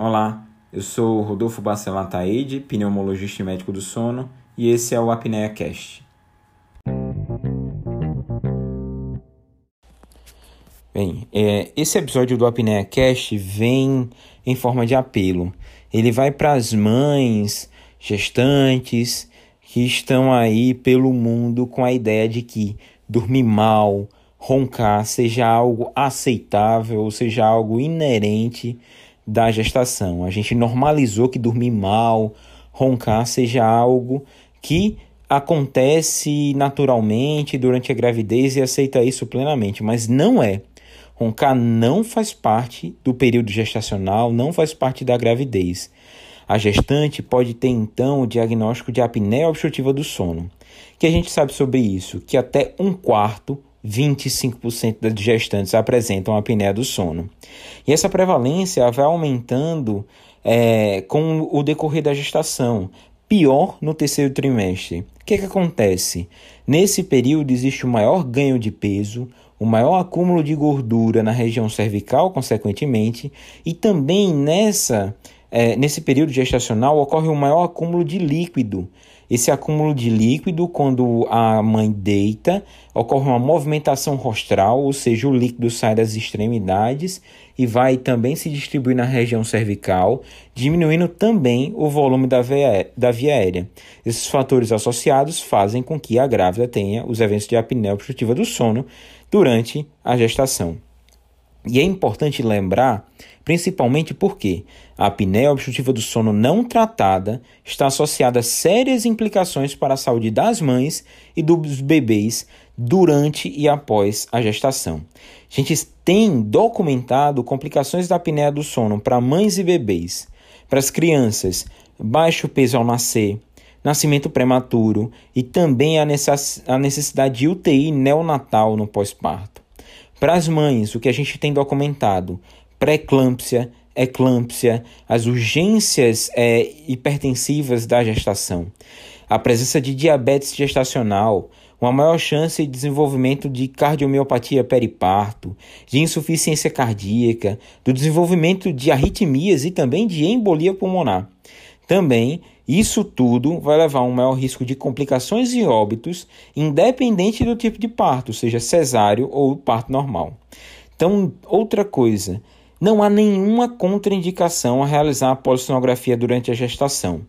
Olá, eu sou Rodolfo Bacelar Taide, pneumologista e médico do sono, e esse é o Apnea Cast. Bem, é, esse episódio do Apnea Cast vem em forma de apelo. Ele vai para as mães, gestantes, que estão aí pelo mundo com a ideia de que dormir mal, roncar seja algo aceitável, seja algo inerente da gestação. A gente normalizou que dormir mal, roncar seja algo que acontece naturalmente durante a gravidez e aceita isso plenamente, mas não é. Roncar não faz parte do período gestacional, não faz parte da gravidez. A gestante pode ter então o diagnóstico de apneia obstrutiva do sono. que a gente sabe sobre isso? Que até um quarto 25% das gestantes apresentam apneia do sono. E essa prevalência vai aumentando é, com o decorrer da gestação, pior no terceiro trimestre. O que, que acontece? Nesse período existe o maior ganho de peso, o maior acúmulo de gordura na região cervical, consequentemente, e também nessa, é, nesse período gestacional ocorre o maior acúmulo de líquido, esse acúmulo de líquido, quando a mãe deita, ocorre uma movimentação rostral, ou seja, o líquido sai das extremidades e vai também se distribuir na região cervical, diminuindo também o volume da via, da via aérea. Esses fatores associados fazem com que a grávida tenha os eventos de apneia obstrutiva do sono durante a gestação. E é importante lembrar, principalmente porque a apneia obstrutiva do sono não tratada está associada a sérias implicações para a saúde das mães e dos bebês durante e após a gestação. A gente tem documentado complicações da apneia do sono para mães e bebês, para as crianças, baixo peso ao nascer, nascimento prematuro e também a necessidade de UTI neonatal no pós-parto. Para as mães, o que a gente tem documentado: pré-eclâmpsia, eclâmpsia, as urgências é, hipertensivas da gestação, a presença de diabetes gestacional, uma maior chance de desenvolvimento de cardiomiopatia periparto, de insuficiência cardíaca, do desenvolvimento de arritmias e também de embolia pulmonar. Também, isso tudo vai levar a um maior risco de complicações e óbitos, independente do tipo de parto, seja cesáreo ou parto normal. Então, outra coisa, não há nenhuma contraindicação a realizar a polissonografia durante a gestação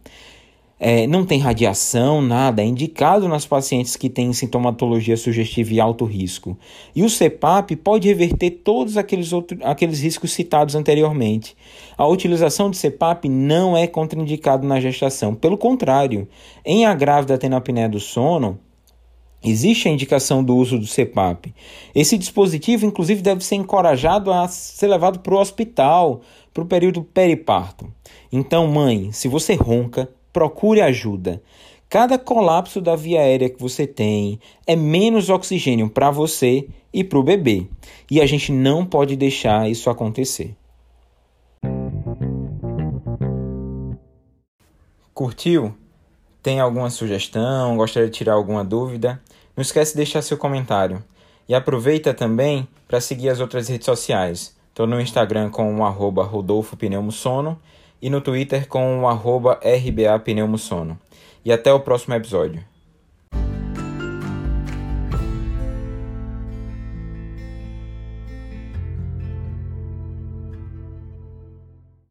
é, não tem radiação, nada, é indicado nas pacientes que têm sintomatologia sugestiva e alto risco. E o CPAP pode reverter todos aqueles, outros, aqueles riscos citados anteriormente. A utilização de CPAP não é contraindicado na gestação, pelo contrário, em a grávida tendo apneia do sono, Existe a indicação do uso do CPAP. Esse dispositivo, inclusive, deve ser encorajado a ser levado para o hospital para o período periparto. Então, mãe, se você ronca, procure ajuda. Cada colapso da via aérea que você tem é menos oxigênio para você e para o bebê. E a gente não pode deixar isso acontecer. Curtiu? Tem alguma sugestão? Gostaria de tirar alguma dúvida? Não esquece de deixar seu comentário. E aproveita também para seguir as outras redes sociais. Estou no Instagram com o arroba Rodolfo Pneumosono e no Twitter com o arroba RBA Pneumosono. E até o próximo episódio.